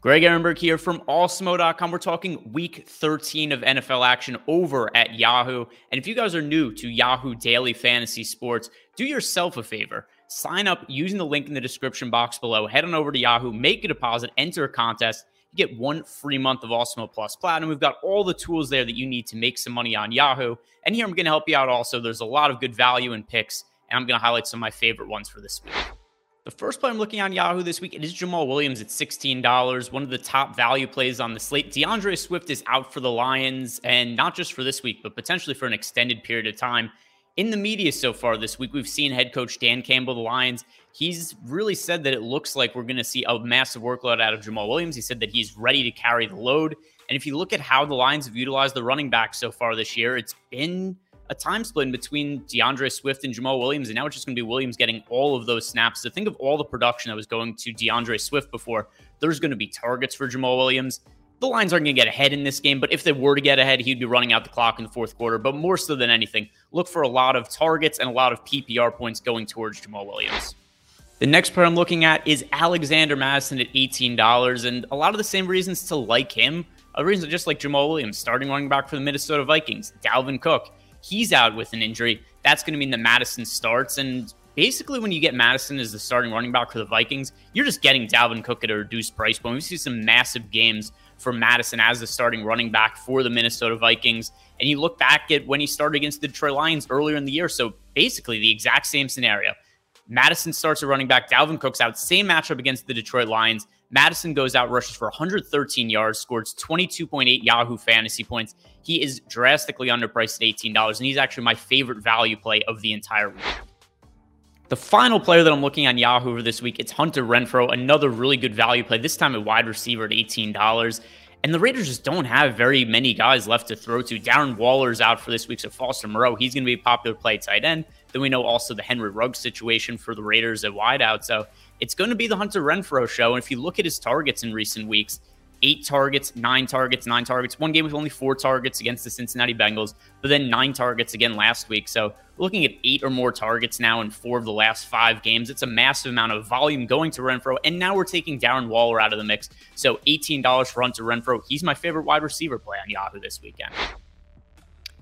Greg Ehrenberg here from awesemo.com. We're talking week 13 of NFL action over at Yahoo. And if you guys are new to Yahoo Daily Fantasy Sports, do yourself a favor. Sign up using the link in the description box below. Head on over to Yahoo, make a deposit, enter a contest. You get one free month of Awesemo Plus Platinum. We've got all the tools there that you need to make some money on Yahoo. And here I'm going to help you out also. There's a lot of good value in picks, and I'm going to highlight some of my favorite ones for this week. The first play I'm looking on Yahoo this week, it is Jamaal Williams at $16, one of the top value plays on the slate. D'Andre Swift is out for the Lions, and not just for this week, but potentially for an extended period of time. In the media so far this week, we've seen head coach Dan Campbell, the Lions. He's really said that it looks like we're going to see a massive workload out of Jamaal Williams. He said that he's ready to carry the load. And if you look at how the Lions have utilized the running back so far this year, it's been a time split between D'Andre Swift and Jamaal Williams, and now it's just going to be Williams getting all of those snaps. So think of all the production that was going to D'Andre Swift before. There's going to be targets for Jamaal Williams. The Lions aren't going to get ahead in this game, but if they were to get ahead, he'd be running out the clock in the fourth quarter. But more so than anything, look for a lot of targets and a lot of PPR points going towards Jamaal Williams. The next player I'm looking at is Alexander Mattison at $18, and a lot of the same reasons to like him. A reason just like Jamaal Williams, starting running back for the Minnesota Vikings, Dalvin Cook he's out with an injury. That's going to mean that Mattison starts. And basically, when you get Mattison as the starting running back for the Vikings, you're just getting Dalvin Cook at a reduced price point. We see some massive games for Mattison as the starting running back for the Minnesota Vikings. And you look back at when he started against the Detroit Lions earlier in the year. So basically, the exact same scenario. Mattison starts a running back. Dalvin Cook's out. Same matchup against the Detroit Lions. Mattison goes out, rushes for 113 yards, scores 22.8 Yahoo fantasy points. He is drastically underpriced at $18, and he's actually my favorite value play of the entire week. The final player that I'm looking on Yahoo for this week, it's Hunter Renfrow, another really good value play, this time a wide receiver at $18. And the Raiders just don't have very many guys left to throw to. Darren Waller's out for this week, so Foster Moreau, he's going to be a popular play tight end. Then we know also the Henry Ruggs situation for the Raiders at wideout. So it's going to be the Hunter Renfrow show. And if you look at his targets in recent weeks, eight targets, nine targets, nine targets. One game with only four targets against the Cincinnati Bengals, but then nine targets again last week. So looking at eight or more targets now in four of the last five games. It's a massive amount of volume going to Renfrow. And now we're taking Darren Waller out of the mix. So $18 for Hunter Renfrow. He's my favorite wide receiver play on Yahoo this weekend.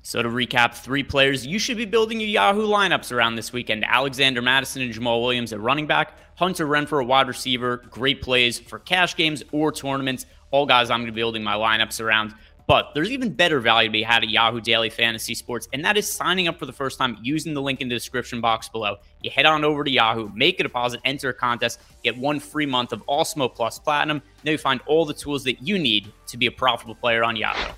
So to recap, three players you should be building your Yahoo lineups around this weekend: Alexander Mattison and Jamaal Williams at running back, Hunter Renfrow, wide receiver. Great plays for cash games or tournaments. All guys I'm going to be building my lineups around. But there's even better value to be had at Yahoo Daily Fantasy Sports, and that is signing up for the first time using the link in the description box below. You head on over to Yahoo, make a deposit, enter a contest, get one free month of Awesemo Plus Platinum. Now you find all the tools that you need to be a profitable player on Yahoo.